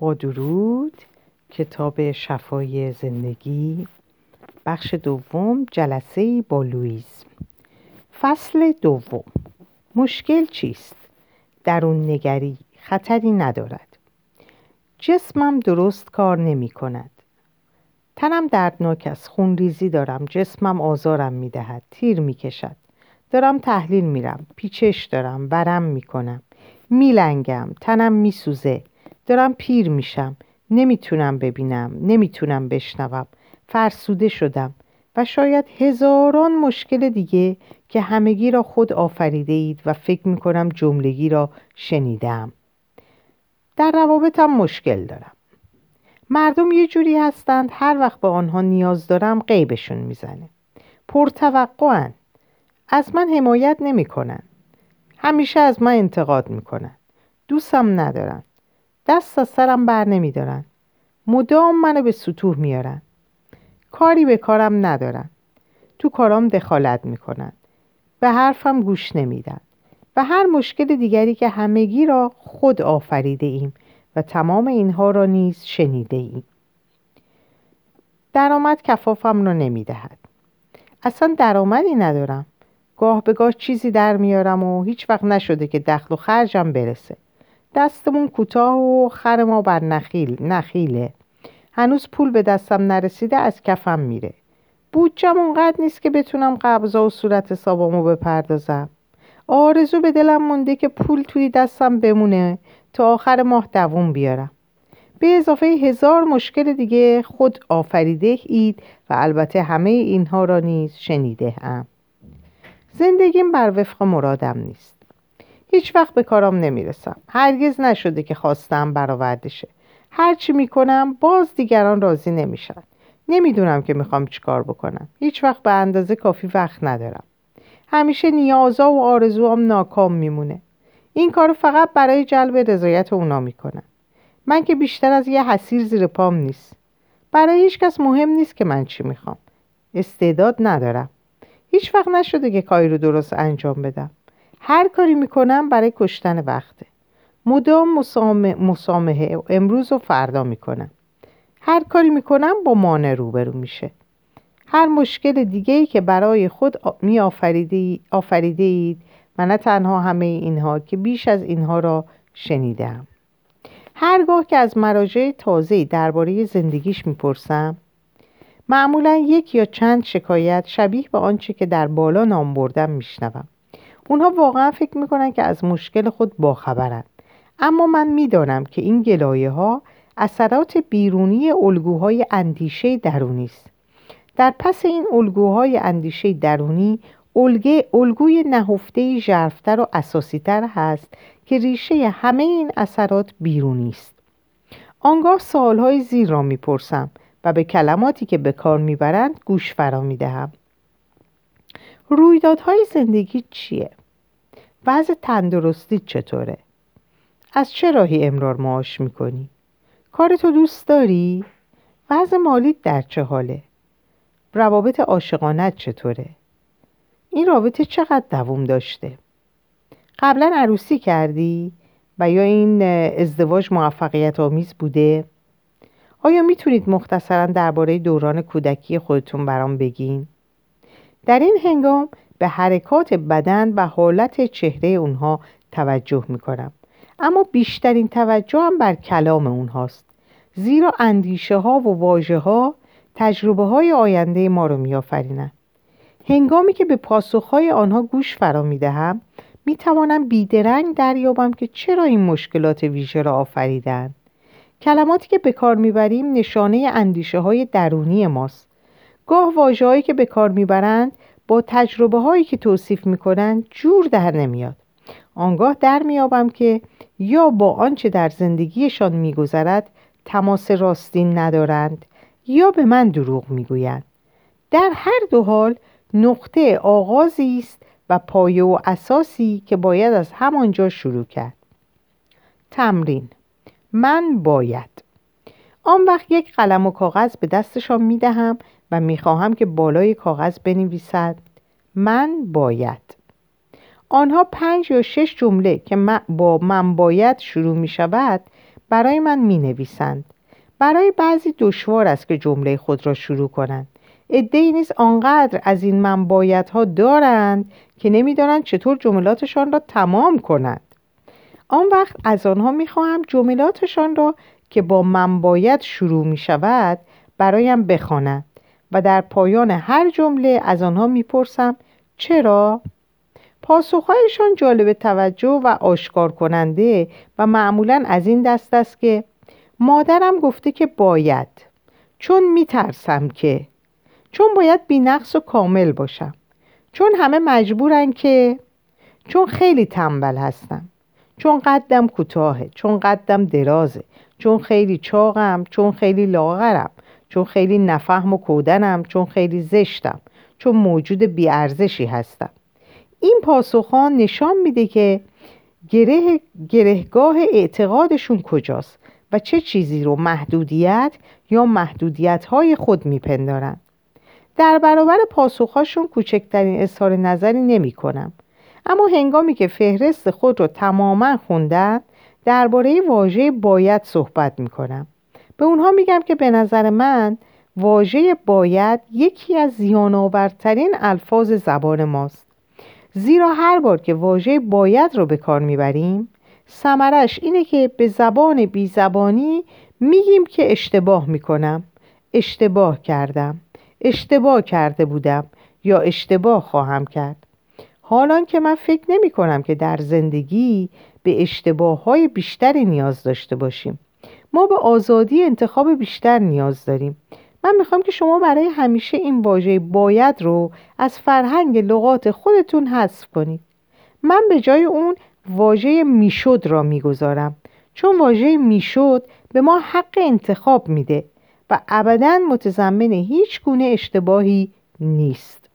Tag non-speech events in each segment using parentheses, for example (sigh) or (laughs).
با درود کتاب شفای زندگی بخش دوم جلسه با لویز فصل دوم. مشکل چیست؟ درون نگری خطری ندارد. جسمم درست کار نمی کند. تنم دردناک است. خونریزی دارم. جسمم آزارم می دهد. تیر می کشد. دارم تحلیل میرم پیچش دارم. ورم می‌کنم میلنگم تنم میسوزه دارم پیر میشم. نمی‌تونم ببینم نمی‌تونم بشنوم. فرسوده شدم. و شاید هزاران مشکل دیگه که همگی را خود آفریده اید و فکر می‌کنم جملگی را شنیدم. در روابطم مشکل دارم. مردم یه جوری هستند هر وقت به آنها نیاز دارم قیبشون می‌زنه. پرتوقعن. از من حمایت نمی‌کنن. همیشه از من انتقاد می‌کنن. دوستم ندارن. دست از سرم بر نمیدارن. مدام منو به سطوح میارن. کاری به کارم ندارن. تو کارام دخالت می‌کنن. به حرفم گوش نمیدن. و هر مشکل دیگری که همگی را خود آفریده ایم و تمام اینها را نیز شنیده ایم. درآمد کفافم را نمی‌دهد. اصلا درآمدی ندارم. گاه به گاه چیزی در میارم و هیچ وقت نشده که دخل و خرجم برسه. دستمون کوتاه و خر ما بر نخیل نخیله. هنوز پول به دستم نرسیده از کفم میره. بودجم اونقدر نیست که بتونم قبضا و صورت حسابامو بپردازم. آرزو به دلم مونده که پول توی دستم بمونه تا آخر ماه دووم بیارم. به اضافه هزار مشکل دیگه خود آفریده اید و البته همه اینها را نیز شنیده هم زندگیم بر وفق مرادم نیست. هیچ وقت به کارم نمی‌رسم. هرگز نشده که خواستم برآورده هرچی می‌کنم باز دیگران راضی نمیشن. نمی‌دونم که می‌خوام چیکار بکنم. هیچ وقت به اندازه کافی وقت ندارم. همیشه نیازا و آرزوام ناکام میمونه. این کار فقط برای جلب رضایت اونا می‌کنم. من که بیشتر از یه حسیر زیر پام نیست. برای هیچ کس مهم نیست که من چی می‌خوام. استعداد ندارم. هیچ وقت نشده که کاری رو درست انجام بدم. هر کاری می‌کنم برای کشتن وقته. مدام مسامحه امروز و فردا می‌کنم. هر کاری می‌کنم با مانع روبرو میشه. هر مشکل دیگه ای که برای خود می آفریده اید و نه تنها همه اینها که بیش از اینها را شنیدم هرگاه که از مراجع تازه درباره زندگیش می‌پرسم معمولا یک یا چند شکایت شبیه به آنچه که در بالا نام بردم میشنوم. اونها واقعا فکر می‌کنن که از مشکل خود باخبرند اما من می‌دانم که این گلایه ها اثرات بیرونی الگوهای اندیشه درونی است. در پس این الگوهای اندیشه درونی الگه الگوی نهفته ژرفتر و اساسیتر هست که ریشه همه این اثرات بیرونی است. آنگاه سوالهای زیر را می‌پرسم و به کلماتی که به کار می‌برند گوش فرا می‌دهم. رویدادهای زندگی چیه؟ وضع تندرستی چطوره؟ از چه راهی امرار معاش می‌کنی؟ کارتو دوست داری؟ وضع مالیت در چه حاله؟ روابط عاشقانت چطوره؟ این رابطه چقدر دوام داشته؟ قبلا عروسی کردی؟ و یا این ازدواج موفقیت آمیز بوده؟ آیا می‌تونید مختصرا درباره دوران کودکی خودتون برام بگین؟ در این هنگام به حرکات بدن و حالت چهره اونها توجه می‌کنم. اما بیشترین توجه هم بر کلام اونهاست. زیرا اندیشه ها و واژه ها تجربه های آینده ما رو میآفرینند هنگامی که به پاسخهای آنها گوش فرا می‌دهم می‌توانم بیدرنگ دریابم که چرا این مشکلات ویژه را آفریدند کلماتی که به کار می‌بریم نشانه اندیشه های درونی ماست. گاه واژههایی که به کار می‌برند با تجربه هایی که توصیف می‌کنند جور در نمیاد. آنگاه در میابم که یا با آنچه در زندگیشان میگذرد تماس راستین ندارند یا به من دروغ می‌گویند. در هر دو حال نقطه آغازی است و پایه و اساسی که باید از همانجا شروع کرد. تمرین من باید. آن وقت یک قلم و کاغذ به دستشان می دهم و می خواهم که بالای کاغذ بنویسد. من باید. آنها پنج یا شش جمله که با من باید شروع می شود برای من می نویسند برای بعضی دشوار است که جمله خود را شروع کنند. ادهی نیز آنقدر از این من ها دارند که نمی‌دانند چطور جملاتشان را تمام کنند. آن وقت از آنها می‌خواهم جملاتشان را که با من باید شروع می شود برایم بخوانند. و در پایان هر جمله از آنها می‌پرسم چرا؟ پاسخهایشان جالب توجه و آشکار کننده و معمولا از این دست است که مادرم گفته که باید چون میترسم که چون باید بینقص و کامل باشم چون همه مجبورن که چون خیلی تنبل هستم چون قدم کوتاهه چون قدم درازه چون خیلی چاقم چون خیلی لاغرم چون خیلی نفهم و کودنم چون خیلی زشتم چون موجود بیارزشی هستم این پاسخان نشان میده که گره، گرهگاه اعتقادشون کجاست و چه چیزی رو محدودیت یا محدودیت های خود میپندارن در برابر پاسخهاشون کوچکترین اظهار نظری نمی کنم. اما هنگامی که فهرست خود رو تماما خوندن درباره واژه باید صحبت می کنم. به اونها میگم که به نظر من واژه باید یکی از زیانآورترین الفاظ زبان ماست. زیرا هر بار که واژه باید رو به کار می‌بریم سمرش اینه که به زبان بی زبانی میگیم که اشتباه می‌کنم اشتباه کردم اشتباه کرده بودم یا اشتباه خواهم کرد. حالان که من فکر نمی کنم که در زندگی به اشتباه های بیشتری نیاز داشته باشیم. ما به آزادی انتخاب بیشتر نیاز داریم. من می‌خوام که شما برای همیشه این واژه باید رو از فرهنگ لغات خودتون حذف کنید. من به جای اون واژه می‌شد را می‌گذارم. چون واژه می‌شد به ما حق انتخاب میده و ابدا متضمن هیچ گونه اشتباهی نیست.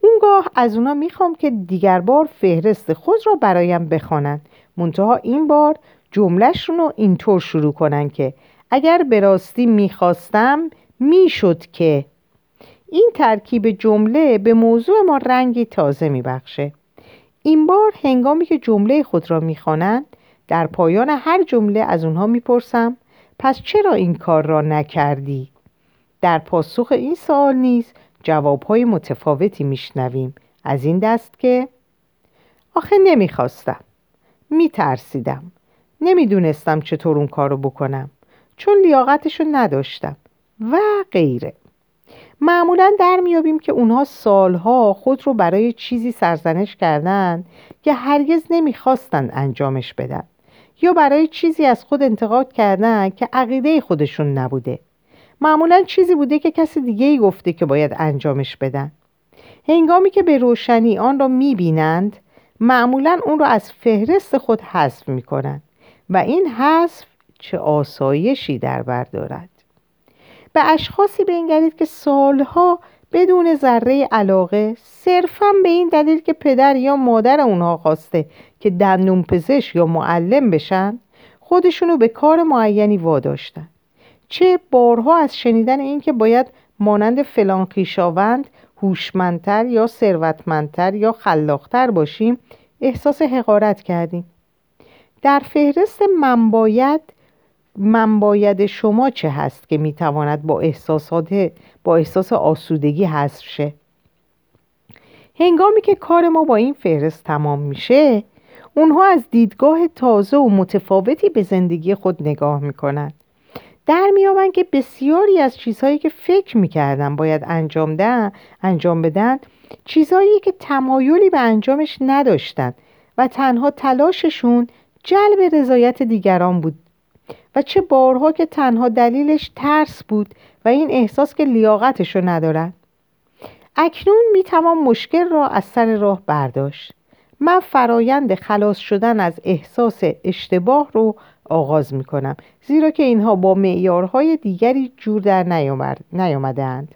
اونگاه از اونا می‌خوام که دیگر بار فهرست خود را برایم بخوانند. منتها این بار جملهشون رو اینطور شروع کنن که اگر به راستی می‌خواستم می‌شد که. این ترکیب جمله به موضوع ما رنگی تازه میبخشه. این بار هنگامی که جمله خود را می‌خوانند در پایان هر جمله از اونها می‌پرسم پس چرا این کار را نکردی؟ در پاسخ این سوال نیز جوابهای متفاوتی میشنویم. از این دست که آخه نمی‌خواستم. میترسیدم. نمی‌دونستم چطور اون کارو بکنم. چون لیاقتشو نداشتم. و غیره. معمولا در میابیم که اونها سالها خود رو برای چیزی سرزنش کردند که هرگز نمی‌خواستند انجامش بدن. یا برای چیزی از خود انتقاد کردن که عقیده خودشون نبوده. معمولا چیزی بوده که کسی دیگه ای گفته که باید انجامش بدن. هنگامی که به روشنی آن را می‌بینند معمولا اون را از فهرست خود حذف می‌کنند. و این حذف چه آسایشی در بر دارد. به اشخاصی بنگرید که سالها بدون ذره علاقه صرفا به این دلیل که پدر یا مادر اونها خواسته که دندون پزشک یا معلم بشن خودشونو به کار معینی واداشتن. چه بارها از شنیدن این که باید مانند فلان خویشاوند هوشمندتر یا ثروتمندتر یا خلاقتر باشیم احساس حقارت کردیم. در فهرست من باید من باید شما چه هست که می‌تواند با احساسات با احساس آسودگی حذف شه؟ هنگامی که کار ما با این فهرست تمام میشه اونها از دیدگاه تازه و متفاوتی به زندگی خود نگاه می‌کنند. در میابند که بسیاری از چیزهایی که فکر می‌کردن باید انجام, ده، انجام بدن چیزهایی که تمایلی به انجامش نداشتند و تنها تلاششون جلب رضایت دیگران بود و چه بارها که تنها دلیلش ترس بود و این احساس که لیاقتش رو ندارن اکنون می‌توان مشکل را از سر راه برداشت. من فرایند خلاص شدن از احساس اشتباه رو آغاز می کنم زیرا که اینها با معیارهای دیگری جور در نیامدهاند.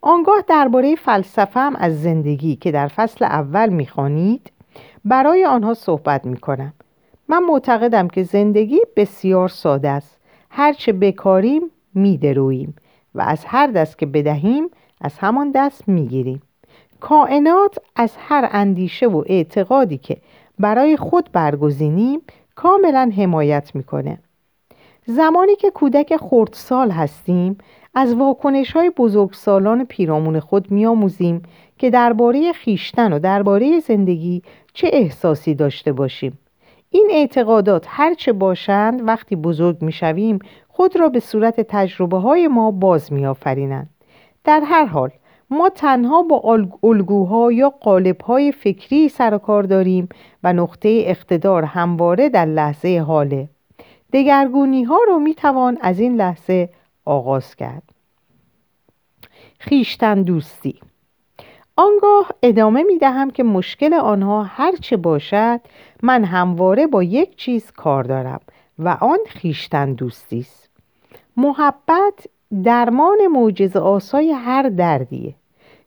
آنگاه درباره فلسفه هم از زندگی که در فصل اول می‌خوانید برای آنها صحبت می کنم من معتقدم که زندگی بسیار ساده است. هرچه بکاریم میدرویم و از هر دست که بدهیم از همان دست می‌گیریم. کائنات از هر اندیشه و اعتقادی که برای خود برگزینیم کاملا حمایت می‌کنه. زمانی که کودک خردسال هستیم از واکنش های بزرگسالان پیرامون خود میآموزیم که درباره خیشتن و درباره زندگی چه احساسی داشته باشیم. این اعتقادات هرچه باشند وقتی بزرگ می‌شویم خود را به صورت تجربه های ما باز میآفرینند. در هر حال ما تنها با الگوها یا قالبهای فکری سر و کار داریم و نقطه اقتدار همواره در لحظه حاله. دگرگونی ها رو می توان از این لحظه آغاز کرد. خیشتن دوستی آنگاه ادامه می دهم که مشکل آنها هرچه باشد من همواره با یک چیز کار دارم و آن خیشتن دوستی است. محبت درمان معجزه آسای هر دردیه.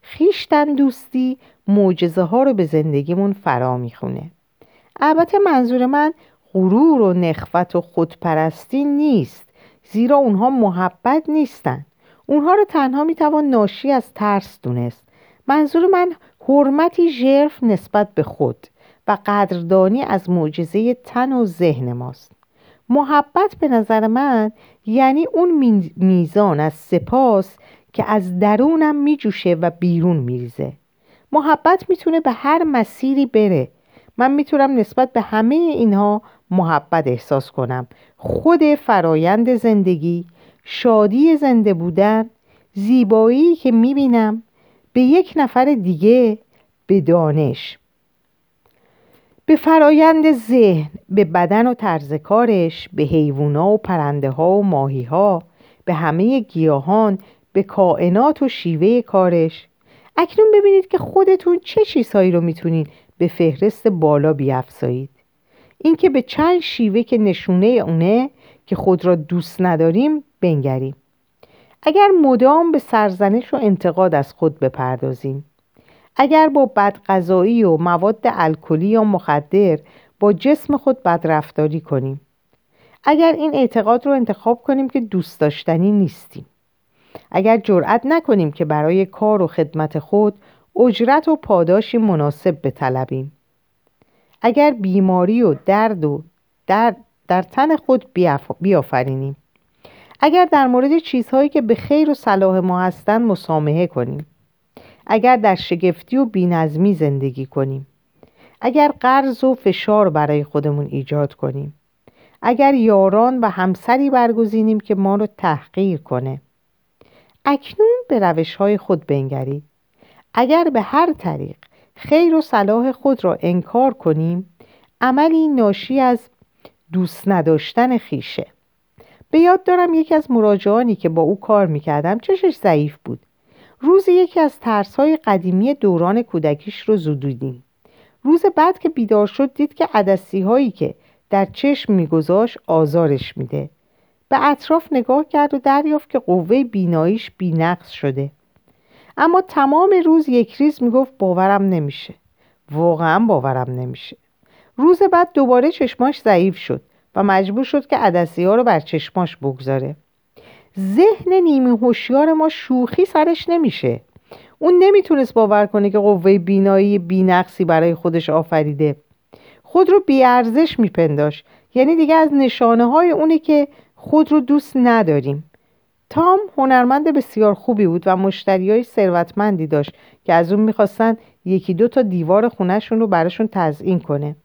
خیشتن دوستی معجزه ها رو به زندگیمون فرا می‌خونه. البته منظور من غرور و نخوت و خودپرستی نیست زیرا اونها محبت نیستن. اونها رو تنها می‌توان ناشی از ترس دونست. منظور من حرمتی ژرف نسبت به خود و قدردانی از معجزه تن و ذهن ماست. محبت به نظر من یعنی اون میزان از سپاس که از درونم میجوشه و بیرون میریزه. محبت می‌تونه به هر مسیری بره. من می‌تونم نسبت به همه اینها محبت احساس کنم. خود فرایند زندگی شادی زنده بودن زیبایی که می‌بینم به یک نفر دیگه به دانش به فرایند ذهن به بدن و طرز کارش به حیوونا و پرنده ها و ماهی ها به همه گیاهان به کائنات و شیوه کارش. اکنون ببینید که خودتون چه چیزهایی رو می‌تونید به فهرست بالا بیافزایید. اینکه به چند شیوه که نشونه اونه که خود را دوست نداریم بنگریم. اگر مدام به سرزنش و انتقاد از خود بپردازیم اگر با بدغذایی و مواد الکلی یا مخدر با جسم خود بدرفتاری کنیم اگر این اعتقاد رو انتخاب کنیم که دوست داشتنی نیستیم اگر جرأت نکنیم که برای کار و خدمت خود اجرت و پاداشی مناسب بطلبیم اگر بیماری و درد و درد در تن خود بیافرینیم. اگر در مورد چیزهایی که به خیر و صلاح ما هستند مسامحه کنیم. اگر در شگفتی و بینظمی زندگی کنیم. اگر قرض و فشار برای خودمون ایجاد کنیم. اگر یاران و همسری برگزینیم که ما رو تحقیر کنه. اکنون به روش های خود بنگرید. اگر به هر طریق خیر و صلاح خود را انکار کنیم عملی ناشی از دوست نداشتن خیشه به یاد دارم یکی از مراجعانی که با او کار می‌کردم چشش ضعیف بود. روز یکی از ترسهای قدیمی دوران کودکیش رو زدودیم روز بعد که بیدار شد دید که عدسی هایی که در چشم میگذاشت آزارش میده. به اطراف نگاه کرد و دریافت که قوه بیناییش بینقص شده. اما تمام روز یک ریز می‌گفت باورم نمیشه. واقعا باورم نمیشه. روز بعد دوباره چشماش ضعیف شد. و مجبور شد که عدسی ها رو بر چشماش بگذاره. ذهن نیمی هوشیار ما شوخی سرش نمیشه. اون نمی‌تونست باور کنه که قوه بینایی بینقصی برای خودش آفریده. خود رو بیارزش میپنداش. یعنی دیگه از نشانه های اونه که خود رو دوست نداریم. تام هنرمند بسیار خوبی بود و مشتری های ثروتمندی داشت که از اون می‌خواستن یکی دو تا دیوار خونهشون رو براشون تزئین کنه.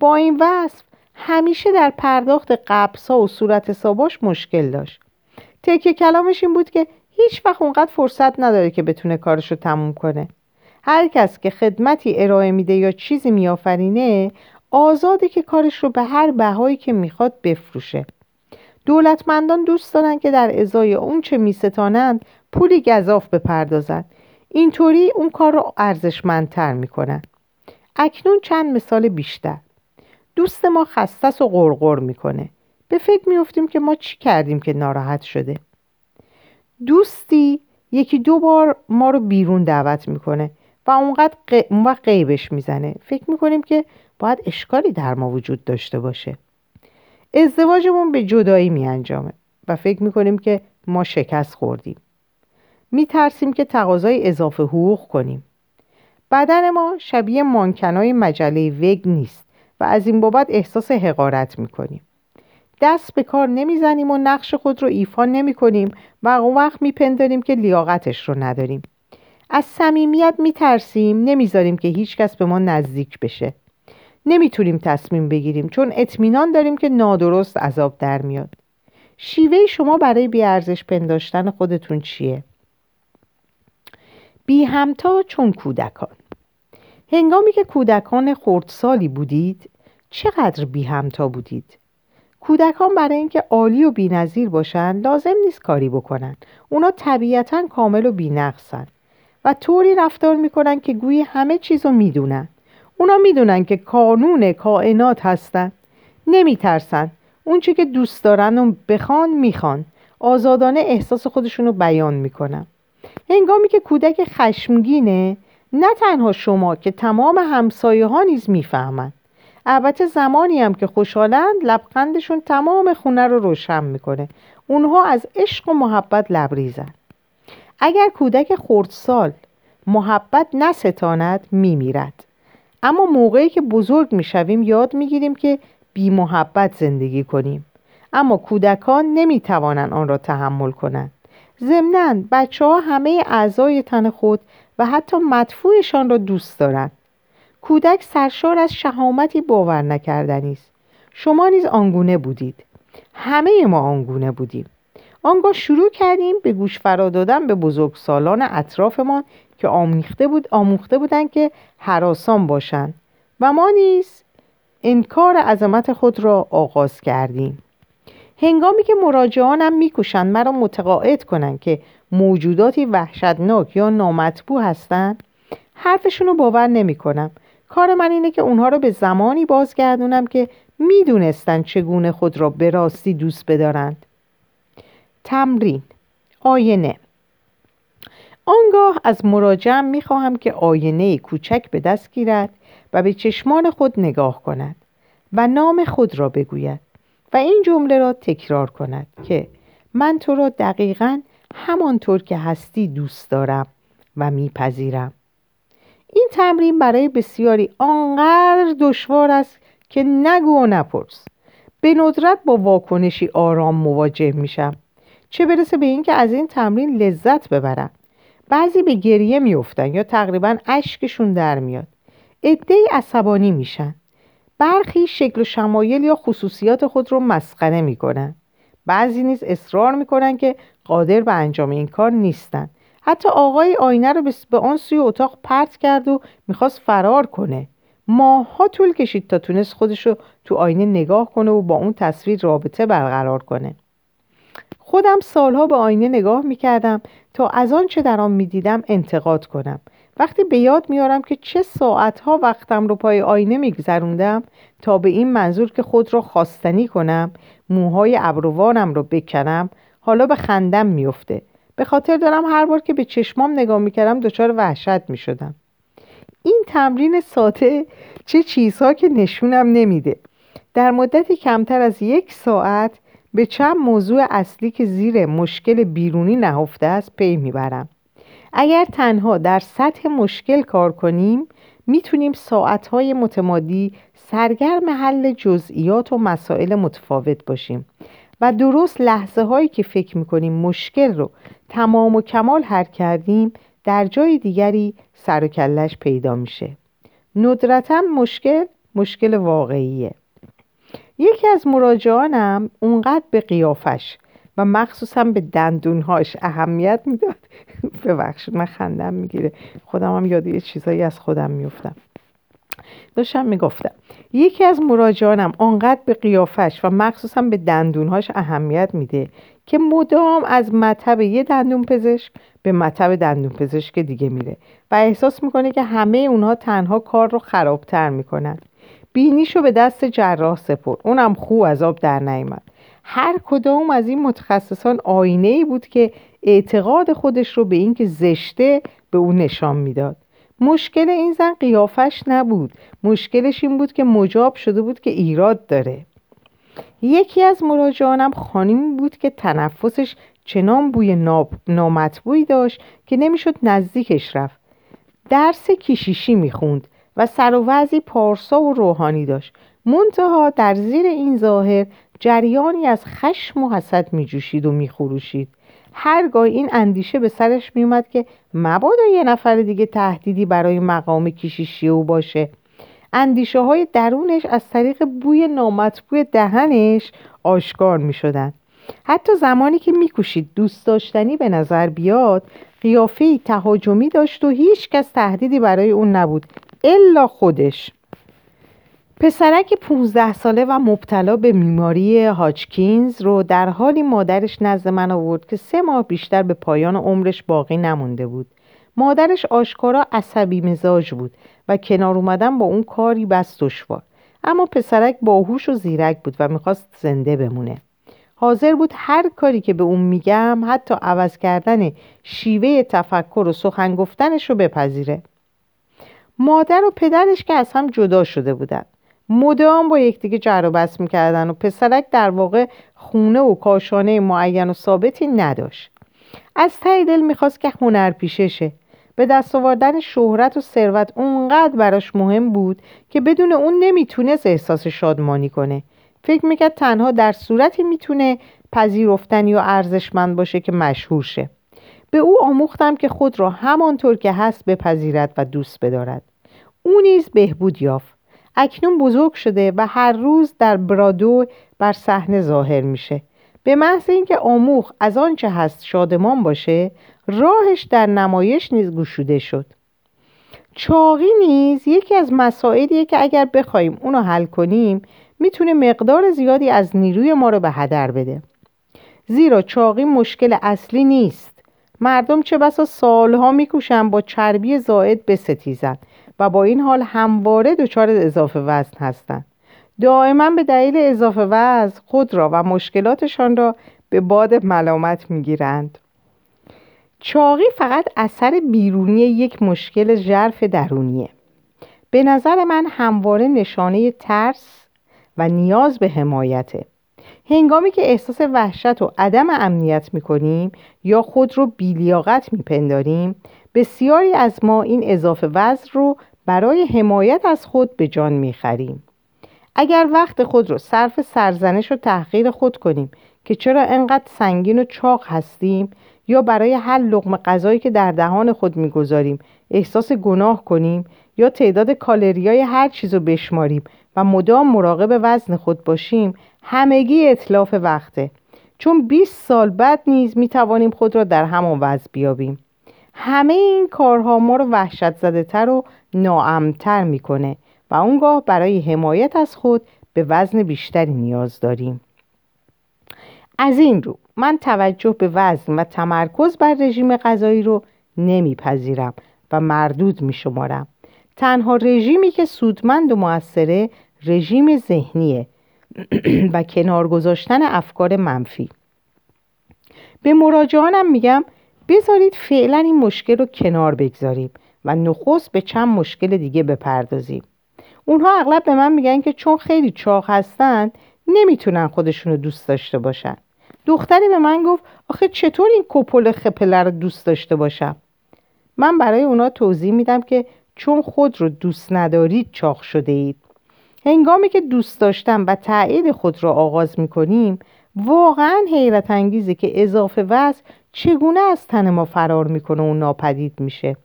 با این وصف همیشه در پرداخت قبضها و صورت حساباش مشکل داشت. تکه کلامش این بود که هیچ وقت اونقدر فرصت نداره که بتونه کارش رو تموم کنه. هر کس که خدمتی ارائه میده یا چیزی میآفرینه آزاده که کارش رو به هر بهایی که می‌خواد بفروشه. دولتمندان دوست دارن که در ازای اون چه میستانند پولی گذاف بپردازند اینطوری اون کار رو ارزشمندتر می‌کنن. اکنون چند مثال بیشتر. دوست ما خستس و غرغر می‌کنه. به فکر میفتیم که ما چی کردیم که ناراحت شده. دوستی یکی دو بار ما رو بیرون دعوت می‌کنه و اونقدر اون وقت قیبش می‌زنه. فکر می‌کنیم که باید اشکالی در ما وجود داشته باشه. ازدواجمون به جدایی میانجامه و فکر می‌کنیم که ما شکست خوردیم. میترسیم که تقاضای اضافه حقوق کنیم. بدن ما شبیه مانکنای مجله وگ نیست. و از این بابت احساس حقارت می‌کنیم. دست به کار نمی‌زنیم و نقش خود رو ایفا نمی کنیم و اون وقت میپنداریم که لیاقتش رو نداریم. از صمیمیت میترسیم نمی‌ذاریم که هیچکس به ما نزدیک بشه. نمی‌تونیم تصمیم بگیریم چون اطمینان داریم که نادرست عذاب در میاد. شیوه شما برای بیارزش پنداشتن خودتون چیه؟ بی همتا چون کودکان. هنگامی که کودکان خردسالی بودید چقدر بی همتا بودید؟ کودکان برای اینکه عالی و بینظیر باشند لازم نیست کاری بکنن. اونا طبیعتا کامل و بینقصن. و طوری رفتار می‌کنن که گویی همه چیز رو می‌دونن. اونا می‌دونن که کانون کائنات هستن. نمیترسن. اون چی که دوست دارن و بخوان می‌خوان. آزادانه احساس خودشون رو بیان می‌کنن. هنگامی که کودک خشمگینه نه تنها شما که تمام همسایه ها نیز می‌فهمند. البته زمانی هم که خوشحالند لبخندشون تمام خونه رو روشن می‌کنه. اونها از عشق و محبت لبریزن. اگر کودک خردسال محبت نستاند میمیرد. اما موقعی که بزرگ می‌شویم یاد می‌گیریم که بی محبت زندگی کنیم. اما کودکان نمی‌توانند آن را تحمل کنند. ضمنا بچه ها همه اعضای تن خود و حتی مدفوعشان را دوست دارند. کودک سرشار از شهامتی باور نکردنی است. شما نیز آنگونه بودید. همه ما آنگونه بودیم. آنگاه شروع کردیم به گوش فرا دادن به بزرگسالان اطرافمان که آموخته بود آموخته بودند که حراسان باشند. و ما نیز انکار عظمت خود را آغاز کردیم. هنگامی که مراجعانم میکوشند مرا متقاعد کنند که موجوداتی وحشتناک یا نامطبوع هستند حرفشون رو باور نمی‌کنم. کار من اینه که اونها رو به زمانی بازگردونم که می‌دونستند چگونه خود را به راستی دوست بدارند. تمرین. آینه. آنگاه از مراجعم می‌خواهم که آینه کوچک به دست گیرد و به چشمان خود نگاه کند و نام خود را بگوید. و این جمله را تکرار کند که من تو را دقیقا همانطور که هستی دوست دارم و میپذیرم. این تمرین برای بسیاری آنقدر دشوار است که نگو و نپرس. به ندرت با واکنشی آرام مواجه میشم. چه برسه به اینکه از این تمرین لذت ببرم. بعضی به گریه میفتن یا تقریبا اشکشون در میاد. عدهای عصبانی میشن. برخی شکل و شمایل یا خصوصیات خود رو مسخره می‌کنن. بعضی نیز اصرار می‌کنن که قادر به انجام این کار نیستن. حتی آقای آینه رو به آن سوی اتاق پرت کرد و می‌خواست فرار کنه. ماها طول کشید تا تونست خودش رو تو آینه نگاه کنه و با اون تصویر رابطه برقرار کنه. خودم سالها به آینه نگاه می‌کردم تا از آن چه در آن می‌دیدم انتقاد کنم. وقتی به یاد میارم که چه ساعتها وقتم رو پای آینه میگذروندم تا به این منظور که خود را خواستنی کنم موهای ابروانم رو بکنم حالا به خندم میفته به خاطر دارم هر بار که به چشمام نگاه می‌کردم دچار وحشت می‌شدم. این تمرین ساده چه چیزها که نشونم نمیده. در مدتی کمتر از یک ساعت به چند موضوع اصلی که زیر مشکل بیرونی نهفته است پی می‌برم. اگر تنها در سطح مشکل کار کنیم می‌تونیم ساعتهای متمادی سرگرم حل جزئیات و مسائل متفاوت باشیم و درست لحظه هایی که فکر می‌کنیم مشکل رو تمام و کمال حل کردیم در جای دیگری سر و کلش پیدا میشه. ندرتا مشکل مشکل واقعیه. یکی از مراجعانم اونقدر به قیافش و مخصوصا به دندونهاش اهمیت می‌داد (laughs) ببخشید من خندم می‌گیره. خودم هم یاد یه چیزایی از خودم میفتم داشتم می‌گفتم یکی از مراجعانم آنقدر به قیافش و مخصوصا به دندونهاش اهمیت میده که مدام از مطب یه دندون پزشک به مطب دندون پزشک دیگه میره و احساس می‌کنه که همه اونها تنها کار رو خرابتر می‌کنن. بینیشو به دست جراح سپر اونم خوب از آب در نیامد هر کدام از این متخصصان آینه ای بود که اعتقاد خودش رو به اینکه زشته به اون نشان می‌داد. مشکل این زن قیافش نبود. مشکلش این بود که مجاب شده بود که ایراد داره. یکی از مراجعانم خانمی بود که تنفسش چنان بوی نامطبوعی داشت که نمی‌شد نزدیکش رفت. درس کشیشی می‌خوند و سر و پارسا و روحانی داشت. منتها در زیر این ظاهر جریانی از خشم و حسد می جوشید و می خروشید هرگاه این اندیشه به سرش می اومد که مبادا یه نفر دیگه تهدیدی برای مقام کشیشی او باشه اندیشه های درونش از طریق بوی نامطبوع دهنش آشکار می شدن. حتی زمانی که میکوشید دوست داشتنی به نظر بیاد قیافه تهاجمی داشت و هیچ کس تهدیدی برای اون نبود الا خودش پسرک 15 ساله و مبتلا به بیماری هاچکینز رو در حالی مادرش نزد من آورد که سه ماه بیشتر به پایان عمرش باقی نمونده بود. مادرش آشکارا عصبی مزاج بود و کنار اومدن با اون کاری بس دشوار اما پسرک باهوش و زیرک بود و می‌خواست زنده بمونه. حاضر بود هر کاری که به اون میگم حتی عوض کردن شیوه تفکر و سخن گفتنش رو بپذیره. مادر و پدرش که از هم جدا شده بودن. مدام با یکدیگه جر و بس می‌کردن و پسرک در واقع خونه و کاشانه معین و ثابتی نداشت. از ته دل می‌خواست که هنر پیششه. به دست آوردن شهرت و ثروت اونقدر براش مهم بود که بدون اون نمی‌تونست احساس شادمانی کنه. فکر می‌کرد تنها در صورتی می‌تونه پذیرفتنی و ارزشمند باشه که مشهور شه. به او آموختم که خود را همانطور که هست بپذیرد و دوست بدارد. او نیز بهبود یافت. اکنون بزرگ شده و هر روز در برادو بر صحنه ظاهر میشه. به محض اینکه آموخ از آنچه هست شادمان باشه راهش در نمایش نیز گشوده شد. چاقی نیز یکی از مسائلیه که اگر بخوایم اونو حل کنیم می‌تونه مقدار زیادی از نیروی ما رو به هدر بده. زیرا چاقی مشکل اصلی نیست. مردم چه بسا سالها میکوشن با چربی زائد بستیزن. و با این حال همواره دچار اضافه وزن هستند. دائما به دلیل اضافه وزن خود را و مشکلاتشان را به باد ملامت می‌گیرند. چاقی فقط اثر بیرونی یک مشکل ژرف درونیه. به نظر من همواره نشانه ترس و نیاز به حمایته. هنگامی که احساس وحشت و عدم امنیت می‌کنیم یا خود رو بیلیاقت میپنداریم بسیاری از ما این اضافه وزن رو برای حمایت از خود به جان می‌خریم. اگر وقت خود رو صرف سرزنش و تحقیر خود کنیم که چرا انقدر سنگین و چاق هستیم یا برای هر لغم غذایی که در دهان خود می‌گذاریم احساس گناه کنیم یا تعداد کالریای هر چیز رو بشماریم و مدام مراقب وزن خود باشیم همگی اطلاف وقته. چون 20 سال بعد نیز می توانیم خود را در همان وضع بیابیم. همه این کارها ما رو وحشت زده تر و ناامتر می‌کنه و اونگاه برای حمایت از خود به وزن بیشتری نیاز داریم. از این رو من توجه به وزن و تمرکز بر رژیم غذایی رو نمیپذیرم و مردود میشمارم. تنها رژیمی که سودمند و موثره رژیم ذهنیه (clears throat) و کنار گذاشتن افکار منفی. به مراجعانم میگم بذارید فعلا این مشکل رو کنار بگذاریم و نخست به چند مشکل دیگه بپردازیم. اونها اغلب به من میگن که چون خیلی چاق هستن نمی‌تونن خودشون رو دوست داشته باشن. دختری به من گفت آخه چطور این کپل خپله رو دوست داشته باشم؟ من برای اونا توضیح میدم که چون خود رو دوست ندارید چاق شده اید هنگامی که دوست داشتن و تایید خود را آغاز می‌کنیم واقعا حیرت انگیزه که اضافه وزن چگونه از تن ما فرار می‌کنه و ناپدید میشه؟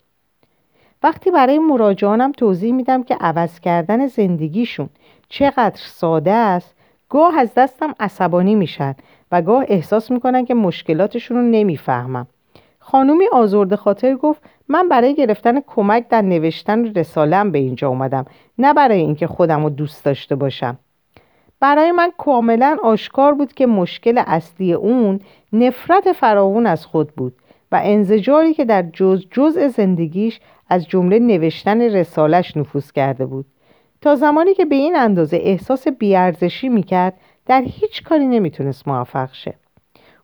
وقتی برای مراجعانم توضیح میدم که عوض کردن زندگیشون چقدر ساده است گاه از دستم عصبانی میشن و گاه احساس می‌کنن که مشکلاتشون رو نمی‌فهمم. خانومی آزرده خاطر گفت من برای گرفتن کمک در نوشتن رسالم به اینجا اومدم نه برای اینکه خودم رو دوست داشته باشم. برای من کاملا آشکار بود که مشکل اصلی اون نفرت فراوون از خود بود و انزجاری که در جز جزء زندگیش از جمله نوشتن رسالش نفوذ کرده بود. تا زمانی که به این اندازه احساس بیارزشی می‌کرد در هیچ کاری نمی‌تونست موفق شه.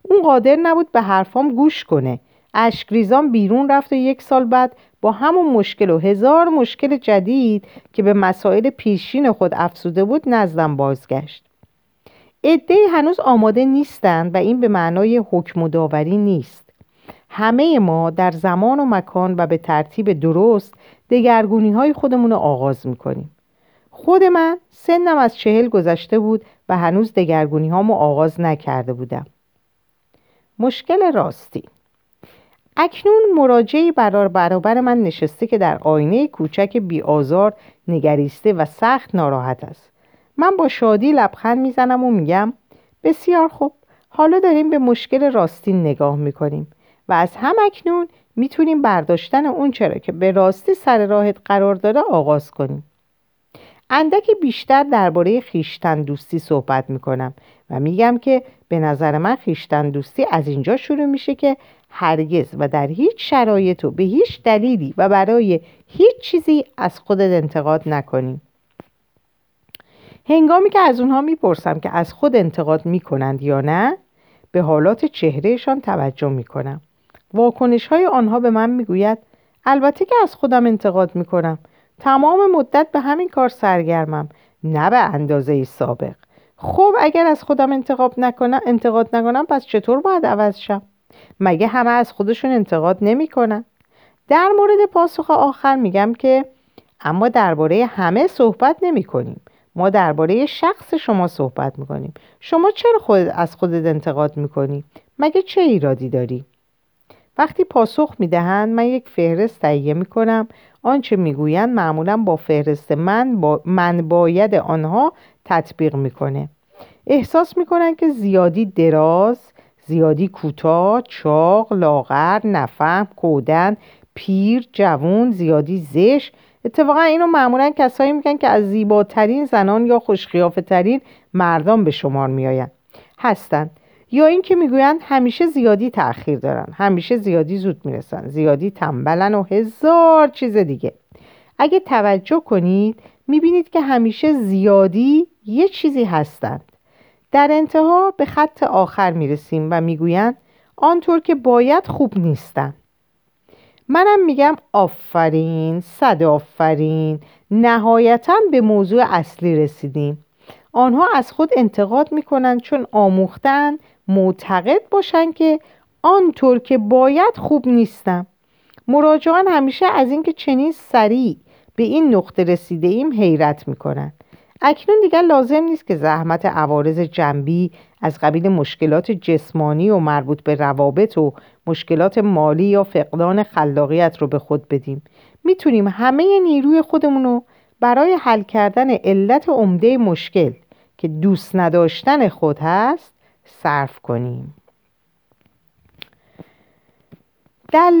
اون قادر نبود به حرفام گوش کنه اشکریزان بیرون رفت و یک سال بعد با همون مشکل و هزار مشکل جدید که به مسائل پیشین خود افسوده بود نزدم بازگشت. عده هنوز آماده نیستند و این به معنای حکم و داوری نیست. همه ما در زمان و مکان و به ترتیب درست دگرگونی های خودمون رو آغاز می‌کنیم. خود من سنم از چهل گذشته بود و هنوز دگرگونی هامو آغاز نکرده بودم. مشکل راستی. اکنون مراجعی برار برابر من نشسته که در آینه کوچک بی آزار نگریسته و سخت ناراحت است. من با شادی لبخند می‌زنم و میگم بسیار خوب حالا داریم به مشکل راستین نگاه می‌کنیم و از هم اکنون می‌تونیم برداشتن اون چرا که به راستی سر راهت قرار داره آغاز کنیم. اندک بیشتر درباره خیشتن دوستی صحبت می‌کنم و میگم که به نظر من خیشتن دوستی از اینجا شروع میشه که هرگز و در هیچ شرایط و به هیچ دلیلی و برای هیچ چیزی از خودت انتقاد نکنیم هنگامی که از اونها می‌پرسم که از خود انتقاد می‌کنند یا نه به حالات چهرهشان توجه می‌کنم. واکنش های آنها به من می‌گوید البته که از خودم انتقاد می‌کنم. تمام مدت به همین کار سرگرمم نه به اندازه سابق. خب اگر از خودم انتقاد نکنم انتقاد نکنم پس چطور باید عوض شم؟ مگه همه از خودشون انتقاد نمی‌کنن؟ در مورد پاسخ آخر میگم که اما درباره همه صحبت نمی کنیم ما درباره شخص شما صحبت می‌کنیم. شما چرا خود از خودت انتقاد می‌کنی؟ مگه چه ایرادی داری؟ وقتی پاسخ می‌دهند من یک فهرست تهیه می‌کنم. آنچه می‌گویند معمولا با فهرست من, با من باید آنها تطبیق می‌کنه. احساس می‌کنن که زیادی دراز زیادی کوتاه چاق لاغر نفهم کودن پیر جوون زیادی زش. اتفاقا اینو معمولا کسایی میگن که از زیباترین زنان یا خوشقیافه ترین مردان به شمار میآیند. هستند یا اینکه می‌گویند همیشه زیادی تأخیر دارن همیشه زیادی زود می‌رسن زیادی تنبلن و هزار چیز دیگه. اگه توجه کنید می‌بینید که همیشه زیادی یه چیزی هستند در انتها به خط آخر می‌رسیم و می‌گویند آنطور که باید خوب نیستن منم میگم آفرین صد آفرین. نهایتا به موضوع اصلی رسیدیم. آنها از خود انتقاد می‌کنند چون آموختن معتقد باشند که آنطور که باید خوب نیستم. مراجعان همیشه از اینکه چنین سریع به این نقطه رسیده ایم حیرت می‌کنند. اکنون دیگر لازم نیست که زحمت عوارض جنبی از قبیل مشکلات جسمانی و مربوط به روابط و مشکلات مالی یا فقدان خلاقیت رو به خود بدیم. می‌تونیم همه نیروی خودمون رو برای حل کردن علت عمده مشکل که دوست نداشتن خود هست صرف کنیم. در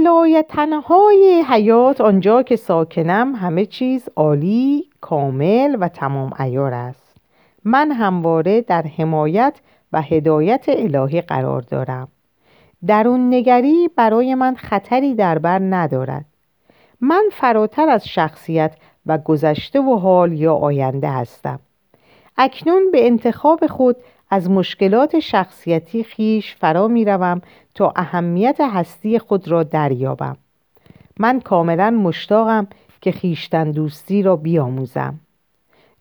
تنهای حیات آنجا که ساکنم همه چیز عالی کامل و تمام ایار است. من همواره در حمایت و هدایت الهی قرار دارم. درون نگری برای من خطری در بر ندارد. من فراتر از شخصیت و گذشته و حال یا آینده هستم. اکنون به انتخاب خود از مشکلات شخصیتی خیش فرا می روم تا اهمیت هستی خود را دریابم. من کاملا مشتاقم که خیشتن دوستی را بیاموزم.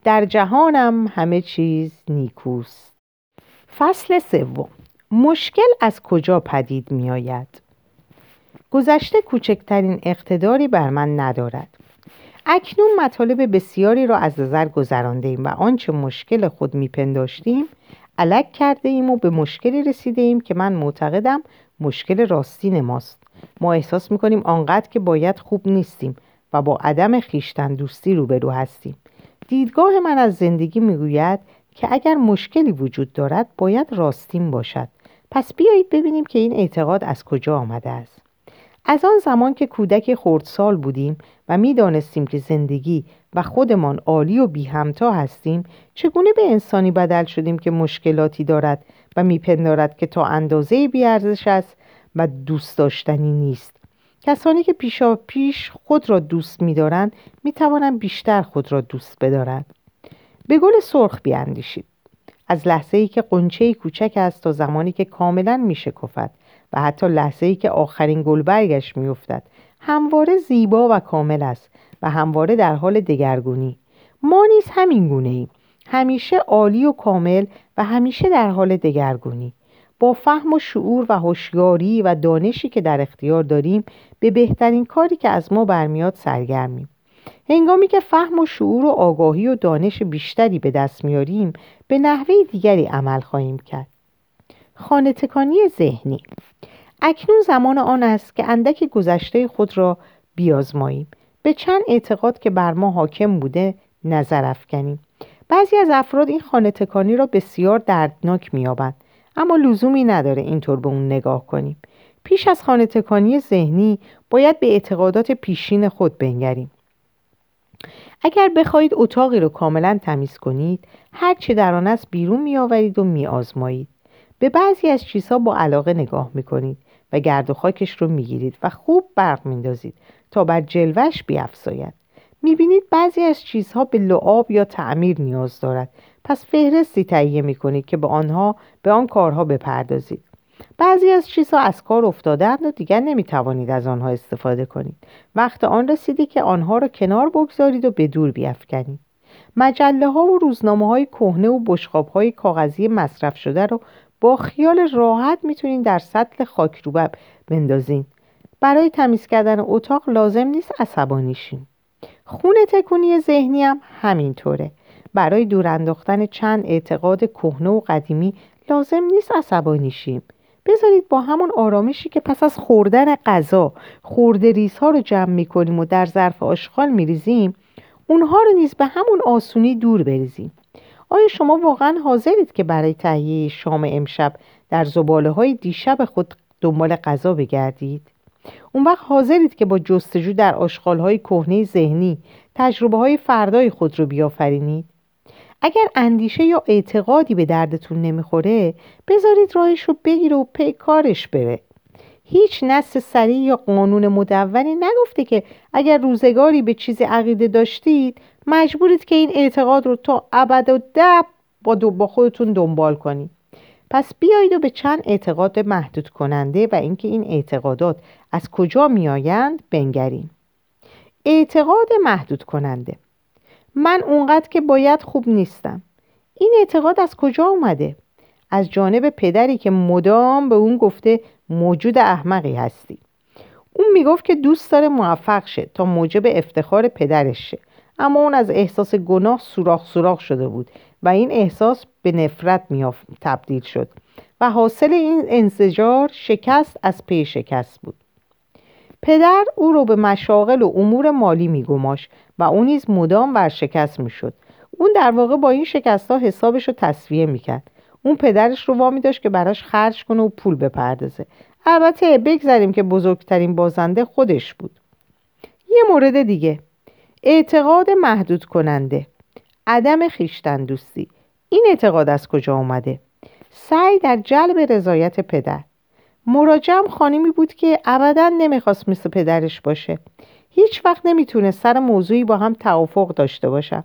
در جهانم همه چیز نیکوست. فصل سوم. مشکل از کجا پدید می آید؟ گذشته کوچکترین اقتداری بر من ندارد. اکنون مطالب بسیاری را از نظر گذرانده ایم و آنچه مشکل خود میپنداشتیم علک کرده ایم و به مشکلی رسیده ایم که من معتقدم مشکل راستین ماست ما احساس می‌کنیم آنقدر که باید خوب نیستیم. و با عدم خیشتن دوستی روبرو هستیم. دیدگاه من از زندگی می‌گوید که اگر مشکلی وجود دارد باید راستین باشد. پس بیایید ببینیم که این اعتقاد از کجا آمده است. از آن زمان که کودک خردسال بودیم و می‌دانستیم که زندگی و خودمان عالی و بی همتا هستیم چگونه به انسانی بدل شدیم که مشکلاتی دارد و میپندارد که تا اندازه بیارزش است و دوست داشتنی نیست؟ کسانی که پیشا پیش خود را دوست می‌دارند می‌توانند بیشتر خود را دوست بدارند. به گل سرخ بیاندیشید. از لحظه ای که قنچه کوچک است تا زمانی که کاملا میشکفد و حتی لحظه ای که آخرین گل برگش میافتد. همواره زیبا و کامل است و همواره در حال دگرگونی. ما نیز همین گونه ایم همیشه عالی و کامل و همیشه در حال دگرگونی. با فهم و شعور و هوشیاری و دانشی که در اختیار داریم به بهترین کاری که از ما برمیاد سرگرمیم. هنگامی که فهم و شعور و آگاهی و دانش بیشتری به دست میاریم به نحوه دیگری عمل خواهیم کرد. خانه تکانی ذهنی. اکنون زمان آن است که اندک گذشته خود را بیازماییم. به چند اعتقاد که بر ما حاکم بوده نظر افکنیم. بعضی از افراد این خانه تکانی را بسیار دردناک مییابند. اما لزومی نداره اینطور به اون نگاه کنیم. پیش از خانه تکانی ذهنی باید به اعتقادات پیشین خود بنگریم. اگر بخواهید اتاقی رو کاملا تمیز کنید هر چه در آن است بیرون میآورید و میآزمایید. به بعضی از چیزها با علاقه نگاه می‌کنید و گرد و خاکش رو می‌گیرید و خوب برق میندازید تا بر جلوش بیافزاید می‌بینید بعضی از چیزها به لعاب یا تعمیر نیاز دارد پس فهرستی تهیه می‌کنید که به آنها به آن کارها بپردازید. بعضی از چیزها از کار افتادند و دیگر نمی‌توانید از آنها استفاده کنید. وقت آن رسیده که آنها را کنار بگذارید و به دور بیافکنید. مجله ها و روزنامه های کهنه و بشقاب های کاغذی مصرف شده رو با خیال راحت می‌تونید در سطل خاکروبب بندازین برای تمیز کردن اتاق لازم نیست عصبانی شیم خونه تکونی ذهنی هم همینطوره. برای دور انداختن چند اعتقاد کهنه و قدیمی لازم نیست عصبانی شیم بذارید با همون آرامشی که پس از خوردن غذا خورده ریزها رو جمع می‌کنیم و در ظرف آشغال میریزیم اونها رو نیز به همون آسونی دور بریزیم آیا شما واقعا حاضرید که برای تهیه شام امشب در زباله های دیشب خود دنبال غذا بگردید؟ اون وقت حاضرید که با جستجو در آشغال های کهنه ذهنی تجربه های فردای خود رو بیافرینید؟ اگر اندیشه یا اعتقادی به دردتون نمی‌خوره بذارید راهش رو بگیره و پی کارش بره. هیچ نص سریع یا قانون مدونی نگفته که اگر روزگاری به چیزی عقیده داشتید مجبورید که این اعتقاد رو تا ابد و دب با, با خودتون دنبال کنید. پس بیایید و به چند اعتقاد محدود کننده و اینکه این اعتقادات از کجا میآیند بنگریم اعتقاد محدود کننده. من اونقدر که باید خوب نیستم. این اعتقاد از کجا اومده؟ از جانب پدری که مدام به اون گفته موجود احمقی هستی. اون می‌گفت که دوست داره موفق شه تا موجب افتخار پدرش شه. اما اون از احساس گناه سوراخ سوراخ شده بود و این احساس به نفرت میاف... تبدیل شد و حاصل این انسجار شکست از پی شکست بود. پدر او رو به مشاغل و امور مالی میگماش و او نیز مدام ورشکست می‌شد. اون در واقع با این شکست ها حسابش رو تصویه می‌کرد. اون پدرش رو وامی داشت که براش خرج کنه و پول بپردازه. البته بگذاریم که بزرگترین بازنده خودش بود. یه مورد دیگه. اعتقاد محدود کننده عدم خیشتن دوستی این اعتقاد از کجا اومده؟ سعی در جلب رضایت پدر. مراجعم خانمی بود که ابدا نمی‌خواست مثل پدرش باشه. هیچ وقت نمی‌تونه سر موضوعی با هم توافق داشته باشن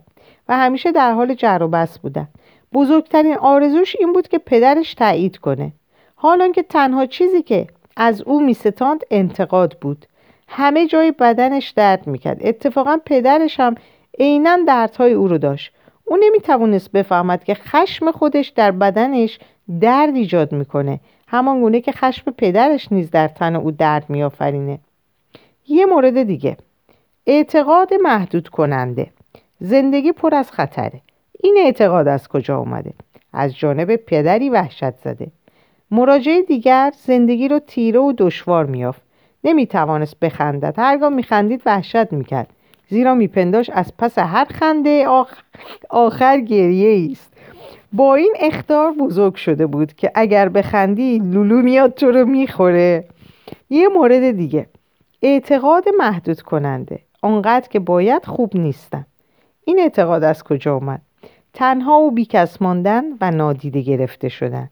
و همیشه در حال جر و بس بودن. بزرگترین آرزوش این بود که پدرش تایید کنه. حالان که تنها چیزی که از او میستاند انتقاد بود. همه جای بدنش درد می‌کرد. اتفاقا پدرش هم عینا دردهای او رو داشت. او نمی‌توانست بفهمد که خشم خودش در بدنش درد ایجاد می‌کنه. همان گونه که خشم پدرش نیز در تن او درد میآفرینه. یه مورد دیگه. اعتقاد محدود کننده. زندگی پر از خطره. این اعتقاد از کجا اومده؟ از جانب پدری وحشت زده. مراجعه دیگر زندگی رو تیره و دشوار میافت. نمی‌توانست بخندد. هرگاه میخندید وحشت می‌کرد. زیرا میپنداش از پس هر خنده آخر, آخر گریه است با این اختار بزرگ شده بود که اگر بخندی لولو میاد تو رو می‌خوره. یه مورد دیگه. اعتقاد محدود کننده. آنقدر که باید خوب نیستم این اعتقاد از کجا آمد تنها و بیکس ماندن و نادیده گرفته شدن.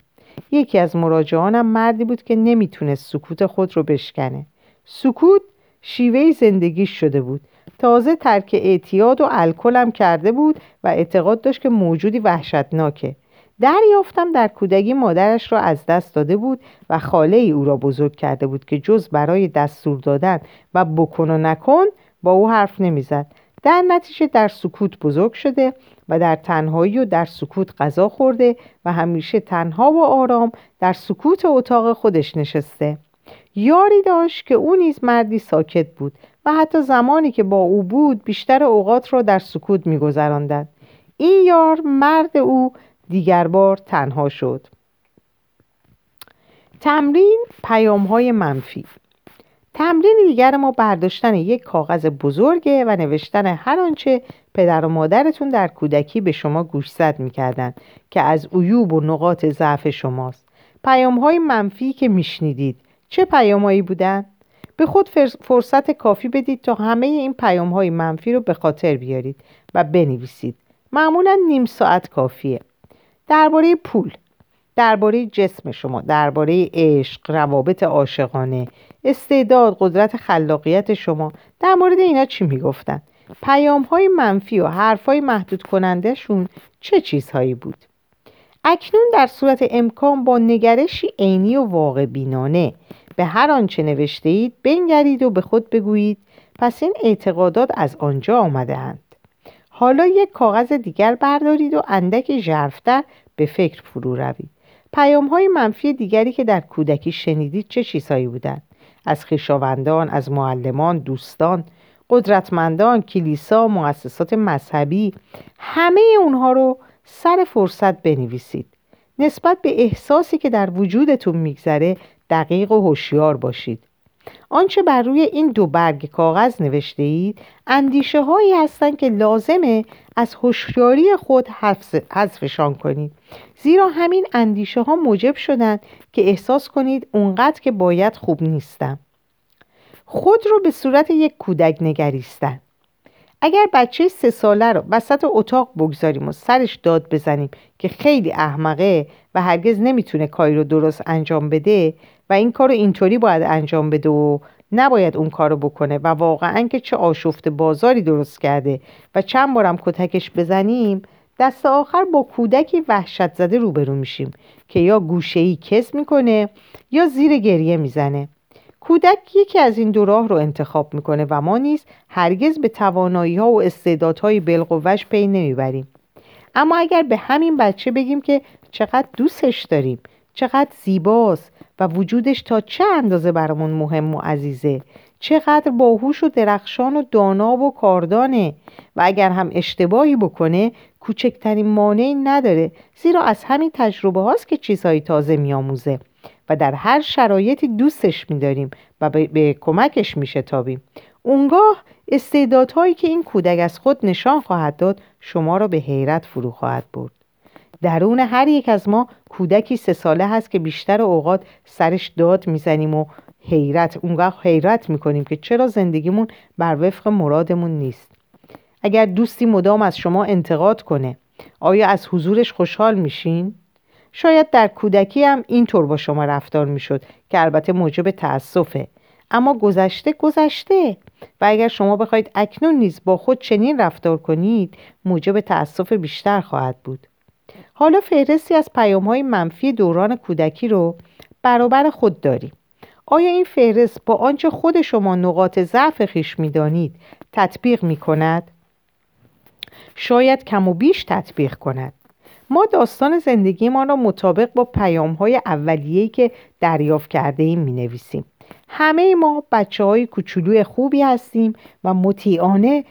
یکی از مراجعانم مردی بود که نمی‌تونست سکوت خود رو بشکنه. سکوت شیوه زندگیش شده بود. تازه ترک اعتیاد و الکلم کرده بود و اعتقاد داشت که موجودی وحشتناکه. دریافتم در کودکی مادرش را از دست داده بود و خاله ای او را بزرگ کرده بود که جز برای دستور دادن و بکن و نکن با او حرف نمی‌زد. در نتیجه در سکوت بزرگ شده و در تنهایی و در سکوت غذا خورده و همیشه تنها و آرام در سکوت اتاق خودش نشسته. یاری داشت که او نیز مردی ساکت بود و حتی زمانی که با او بود بیشتر اوقات را در سکوت میگذراندند. این یار مرد او دیگر بار تنها شد. تمرین پیام های منفی. تمرین دیگر ما برداشتن یک کاغذ بزرگه و نوشتن هر آنچه پدر و مادرتون در کودکی به شما گوشزد می‌کردن که از عیوب و نقاط ضعف شماست. پیام های منفی که میشنیدید چه پیامهایی بودن؟ به خود فرصت کافی بدید تا همه این پیام های منفی رو به خاطر بیارید و بنویسید. معمولا نیم ساعت کافیه. درباره پول درباره جسم شما درباره عشق روابط عاشقانه استعداد قدرت خلاقیت شما در مورد اینا چی می‌گفتن؟ پیام های منفی و حرف های محدود کنندهشون چه چیزهایی بود؟ اکنون در صورت امکان با نگرشی عینی و واقع بینانه. به هر آنچه نوشته اید بنگرید و به خود بگویید. پس این اعتقادات از آنجا آمده اند. حالا یک کاغذ دیگر بردارید و اندک ژرفتر به فکر فرو روید. پیام های منفی دیگری که در کودکی شنیدید چه چیزهایی بودند؟ از خویشاوندان، از معلمان، دوستان، قدرتمندان، کلیسا، مؤسسات مذهبی همه اونها رو سر فرصت بنویسید. نسبت به احساسی که در وجودتون میگذره دقیق و هوشیار باشید آنچه بر روی این دو برگ کاغذ نوشته اید اندیشه هایی هستند که لازمه از هوشیاری خود حذفشان کنید. زیرا همین اندیشه ها موجب شدند که احساس کنید اونقدر که باید خوب نیستم. خود رو به صورت یک کودک نگریستن. اگر بچه سه ساله رو وسط اتاق بگذاریم و سرش داد بزنیم که خیلی احمقه و هرگز نمی‌تونه کاری رو درست انجام بده و این کار رو اینطوری باید انجام بده و نباید اون کارو بکنه و واقعا که چه آشفت بازاری درست کرده و چند بارم کتکش بزنیم دست آخر با کودکی وحشت زده روبرو میشیم که یا گوشهی کس می‌کنه یا زیر گریه می‌زنه. کودک یکی از این دو راه رو انتخاب می‌کنه و ما نیز هرگز به توانایی ها و استعدادهای بالقوهش پی نمی‌بریم. اما اگر به همین بچه بگیم که چقدر دوستش داریم چقدر زیباست و وجودش تا چه اندازه برامون مهم و عزیزه؟ چقدر باهوش و درخشان و دانا و کاردانه و اگر هم اشتباهی بکنه کوچکترین مانعی نداره زیرا از همین تجربه هاست که چیزهای تازه میآموزه و در هر شرایطی دوستش میداریم و به, کمکش میشتابیم. اونگاه استعدادهایی که این کودک از خود نشان خواهد داد شما را به حیرت فرو خواهد برد. درون هر یک از ما کودکی سه ساله هست که بیشتر اوقات سرش داد می‌زنیم و حیرت اونگاه حیرت می‌کنیم که چرا زندگیمون بر وفق مرادمون نیست. اگر دوستی مدام از شما انتقاد کنه آیا از حضورش خوشحال میشین؟ شاید در کودکی هم اینطور با شما رفتار می‌شد که البته موجب تأسفه. اما گذشته گذشته و اگر شما بخواید اکنون نیز با خود چنین رفتار کنید موجب تأسف بیشتر خواهد بود. حالا فهرستی از پیام های منفی دوران کودکی رو برابر خود داریم آیا این فهرست با آنچه خود شما نقاط ضعف خیش می‌دانید تطبیق می کند؟ شاید کم و بیش تطبیق کند. ما داستان زندگی ما را مطابق با پیام های اولیه‌ای که دریافت کرده ایم می نویسیم همه ما بچه های کوچولوی خوبی هستیم و مطیعانه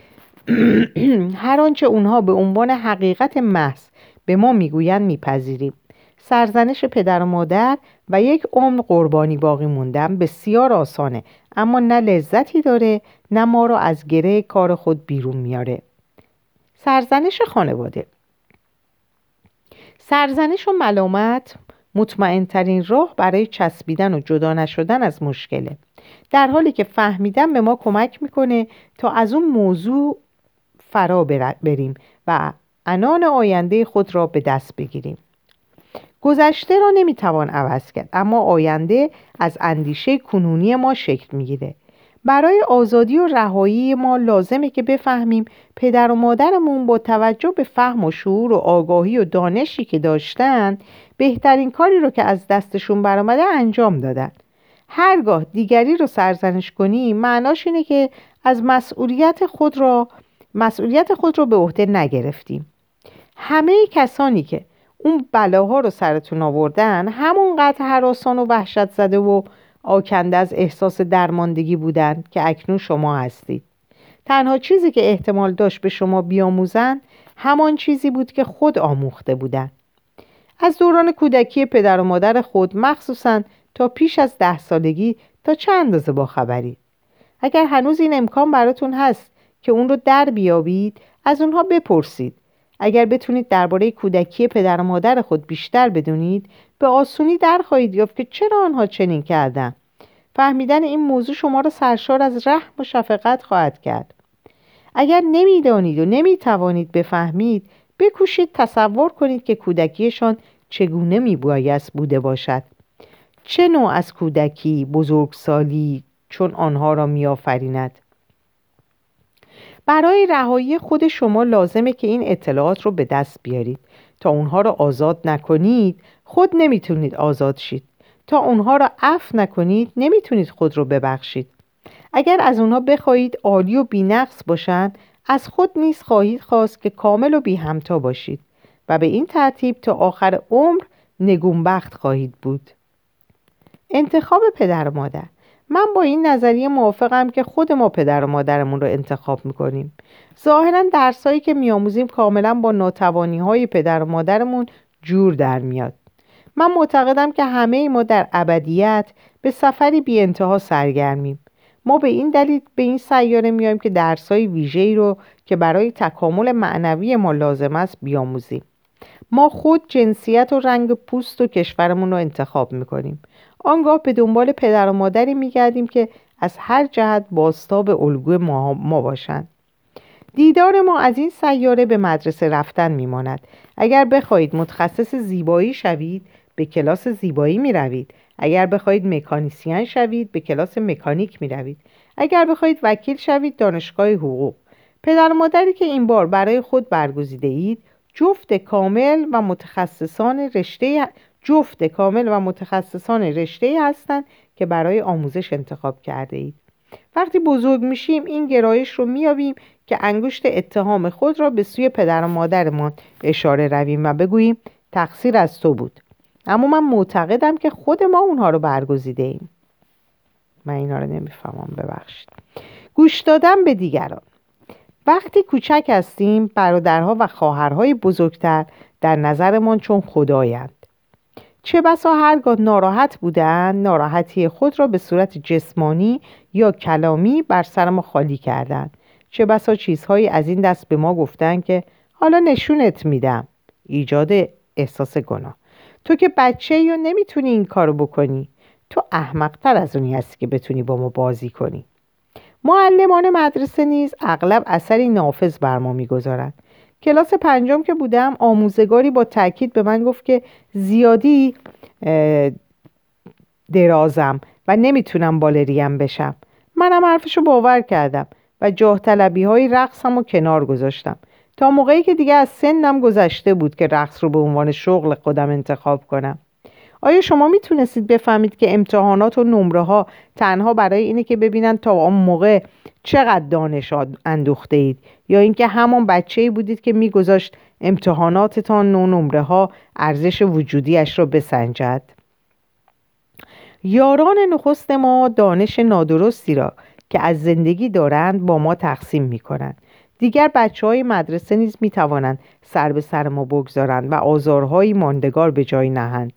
(clears throat) هر آنچه اونها به عنوان حقیقت محض به ما می‌گویند میپذیریم. سرزنش پدر و مادر و یک عمر قربانی باقی موندن بسیار آسانه اما نه لذتی داره نه ما را از گره کار خود بیرون میاره. سرزنش خانواده. سرزنش و ملامت مطمئنترین راه برای چسبیدن و جدا نشدن از مشکله. در حالی که فهمیدن به ما کمک می‌کنه تا از اون موضوع فرا بریم و انان آینده خود را به دست بگیریم. گذشته را نمی‌توان عوض کرد اما آینده از اندیشه کنونی ما شکل می‌گیره. برای آزادی و رهایی ما لازمه که بفهمیم پدر و مادرمون با توجه به فهم و شعور و آگاهی و دانشی که داشتن بهترین کاری رو که از دستشون برآمده انجام دادن. هرگاه دیگری رو سرزنش کنی معناش اینه که از مسئولیت خود را مسئولیت خود رو به عهده نگرفتیم. همه کسانی که اون بلاها رو سرتون آوردن همونقدر حراسان و وحشت زده و آکنده از احساس درماندگی بودند که اکنون شما هستید. تنها چیزی که احتمال داشت به شما بیاموزن همان چیزی بود که خود آموخته بودند از دوران کودکی پدر و مادر خود مخصوصا تا پیش از ده سالگی تا چند اندازه با خبرید اگر هنوز این امکان براتون هست که اون رو در بیابید از اونها بپرسید. اگر بتونید درباره کودکی پدر و مادر خود بیشتر بدونید به آسونی در خواهید یافت که چرا آنها چنین کردن فهمیدن این موضوع شما را سرشار از رحم و شفقت خواهد کرد. اگر نمی‌دانید و نمی‌توانید بفهمید بکوشید تصور کنید که کودکیشان چگونه میبایست بوده باشد. چه نوع از کودکی بزرگسالی چون آنها را میآفریند؟ برای رهایی خود شما لازمه که این اطلاعات رو به دست بیارید. تا اونها را آزاد نکنید خود نمی‌تونید آزاد شید. تا اونها را عفو نکنید نمی‌تونید خود رو ببخشید. اگر از اونها بخواهید عالی و بینقص باشند از خود نیز خواهید خواست که کامل و بی همتا باشید و به این ترتیب تا آخر عمر نگونبخت خواهید بود. انتخاب پدر و مادر. من با این نظریه موافقم که خود ما پدر و مادرمون رو انتخاب می‌کنیم. ظاهرا درسایی که میآموزیم کاملا با ناتوانی های پدر و مادرمون جور در میاد. من معتقدم که همه ما در ابدیت به سفری بی انتها سرگرمیم. ما به این دلیل به این سیاره میایم که درسای ویژه‌ای رو که برای تکامل معنوی ما لازم است بیاموزیم ما خود جنسیت و رنگ پوست و کشورمون رو انتخاب می‌کنیم. آنگاه به دنبال پدر و مادری میگردیم که از هر جهت باستاب الگوی ما, ما باشند. دیدار ما از این سیاره به مدرسه رفتن میماند. اگر بخواهید متخصص زیبایی شوید به کلاس زیبایی می روید اگر بخواهید مکانیسیان شوید به کلاس مکانیک می روید اگر بخواهید وکیل شوید دانشگاه حقوق. پدر و مادری که این بار برای خود برگزیده اید جفت کامل و متخصصان رشته جفت کامل و متخصصان رشته هستند که برای آموزش انتخاب کرده اید. وقتی بزرگ میشیم این گرایش رو میابیم که انگشت اتهام خود را به سوی پدر و مادرمان اشاره رویم و بگوییم تقصیر از تو بود. اما من معتقدم که خود ما اونها رو برگزیده ایم. من اینا رو نمی‌فهمم ببخشید. گوش دادن به دیگران. وقتی کوچک هستیم برادرها و خواهرهای بزرگتر در نظرمان چون خدایند. چه بسا هرگاه ناراحت بودند ناراحتی خود را به صورت جسمانی یا کلامی بر سر ما خالی کردند. چه بسا چیزهایی از این دست به ما گفتند که حالا نشونت میدم. ایجاد احساس گناه. تو که بچه یا نمی‌تونی این کارو بکنی. تو احمقتر از اونی هستی که بتونی با ما بازی کنی. معلمان مدرسه نیز اغلب اثری نافذ بر ما می‌گذارند. کلاس پنجم که بودم آموزگاری با تاکید به من گفت که زیادی درازم و نمی‌تونم بالریم بشم. منم حرفشو باور کردم و جاه طلبی های رقصم و کنار گذاشتم. تا موقعی که دیگه از سنم گذشته بود که رقص رو به عنوان شغل خودم انتخاب کنم. آیا شما می‌تونستید بفهمید که امتحانات و نمره ها تنها برای اینه که ببینن تا اون موقع چقدر دانش اندوخته اید یا اینکه همان بچه ای بودید که میگذاشت امتحاناتتان نو نمره ها ارزش وجودیش را بسنجد؟ یاران نخست ما دانش نادرستی را که از زندگی دارند با ما تقسیم می کنند دیگر بچه های مدرسه نیز می توانند سر به سر ما بگذارند و آزارهایی ماندگار به جای نهند.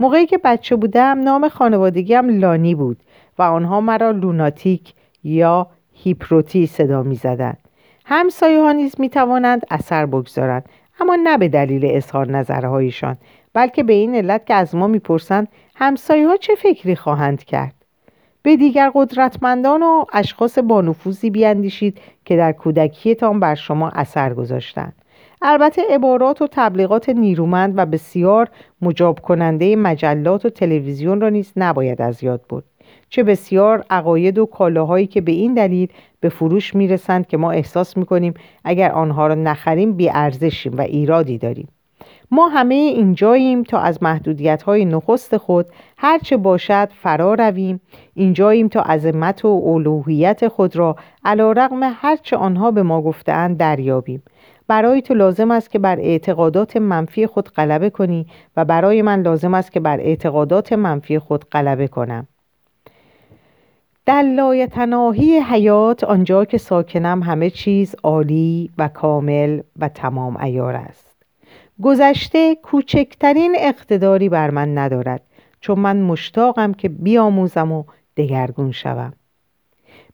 موقعی که بچه بودم نام خانوادگیم لانی بود و آنها مرا لوناتیک یا هیپروتی صدا می زدند. همسایه ها نیز می توانند اثر بگذارند اما نه به دلیل اظهار نظرهایشان بلکه به این علت که از ما می‌پرسند همسایه ها چه فکری خواهند کرد به دیگر قدرتمندان و اشخاص بانفوذی بیاندیشید که در کودکیتان بر شما اثر گذاشتند البته عبارات و تبلیغات نیرومند و بسیار مجاب کننده مجلات و تلویزیون را نیز نباید از یاد برد. چه بسیار عقاید و کالاهایی که به این دلیل به فروش می‌رسند که ما احساس می‌کنیم اگر آنها را نخریم بیارزشیم و ایرادی داریم. ما همه اینجاییم تا از محدودیت های نخست خود هرچه باشد فرا رویم. اینجاییم تا عظمت و اولوهیت خود را علا رقم هرچه آنها به ما گفتهاند دریابیم. برای تو لازم است که بر اعتقادات منفی خود غلبه کنی و برای من لازم است که بر اعتقادات منفی خود غلبه کنم. در لایتناهی حیات آنجا که ساکنم همه چیز عالی و کامل و تمام ایار است. گذشته کوچکترین اقتداری بر من ندارد چون من مشتاقم که بیاموزم و دگرگون شوم.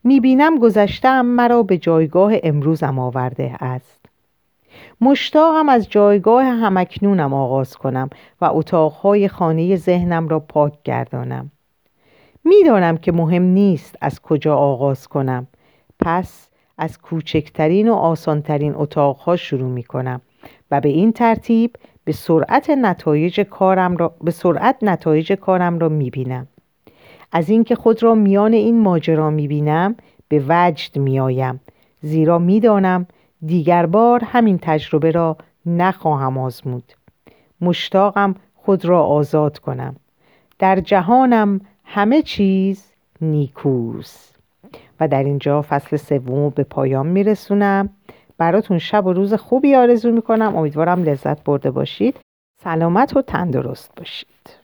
می‌بینم گذشتم مرا به جایگاه امروزم آورده است. مشتاقم از جایگاه همکنونم آغاز کنم و اتاقهای خانه ذهنم را پاک گردانم. می‌دانم که مهم نیست از کجا آغاز کنم. پس از کوچکترین و آسانترین اتاقها شروع می کنم و به این ترتیب به سرعت نتایج کارم را به سرعت نتایج کارم را می بینم. از اینکه خود را میان این ماجرا می بینم به وجد می آیم زیرا می‌دانم دیگر بار همین تجربه را نخواهم آزمود. مشتاقم خود را آزاد کنم. در جهانم همه چیز نیکوست. و در اینجا فصل سوم به پایان میرسونم. براتون شب و روز خوبی آرزو می‌کنم. امیدوارم لذت برده باشید. سلامت و تندرست باشید.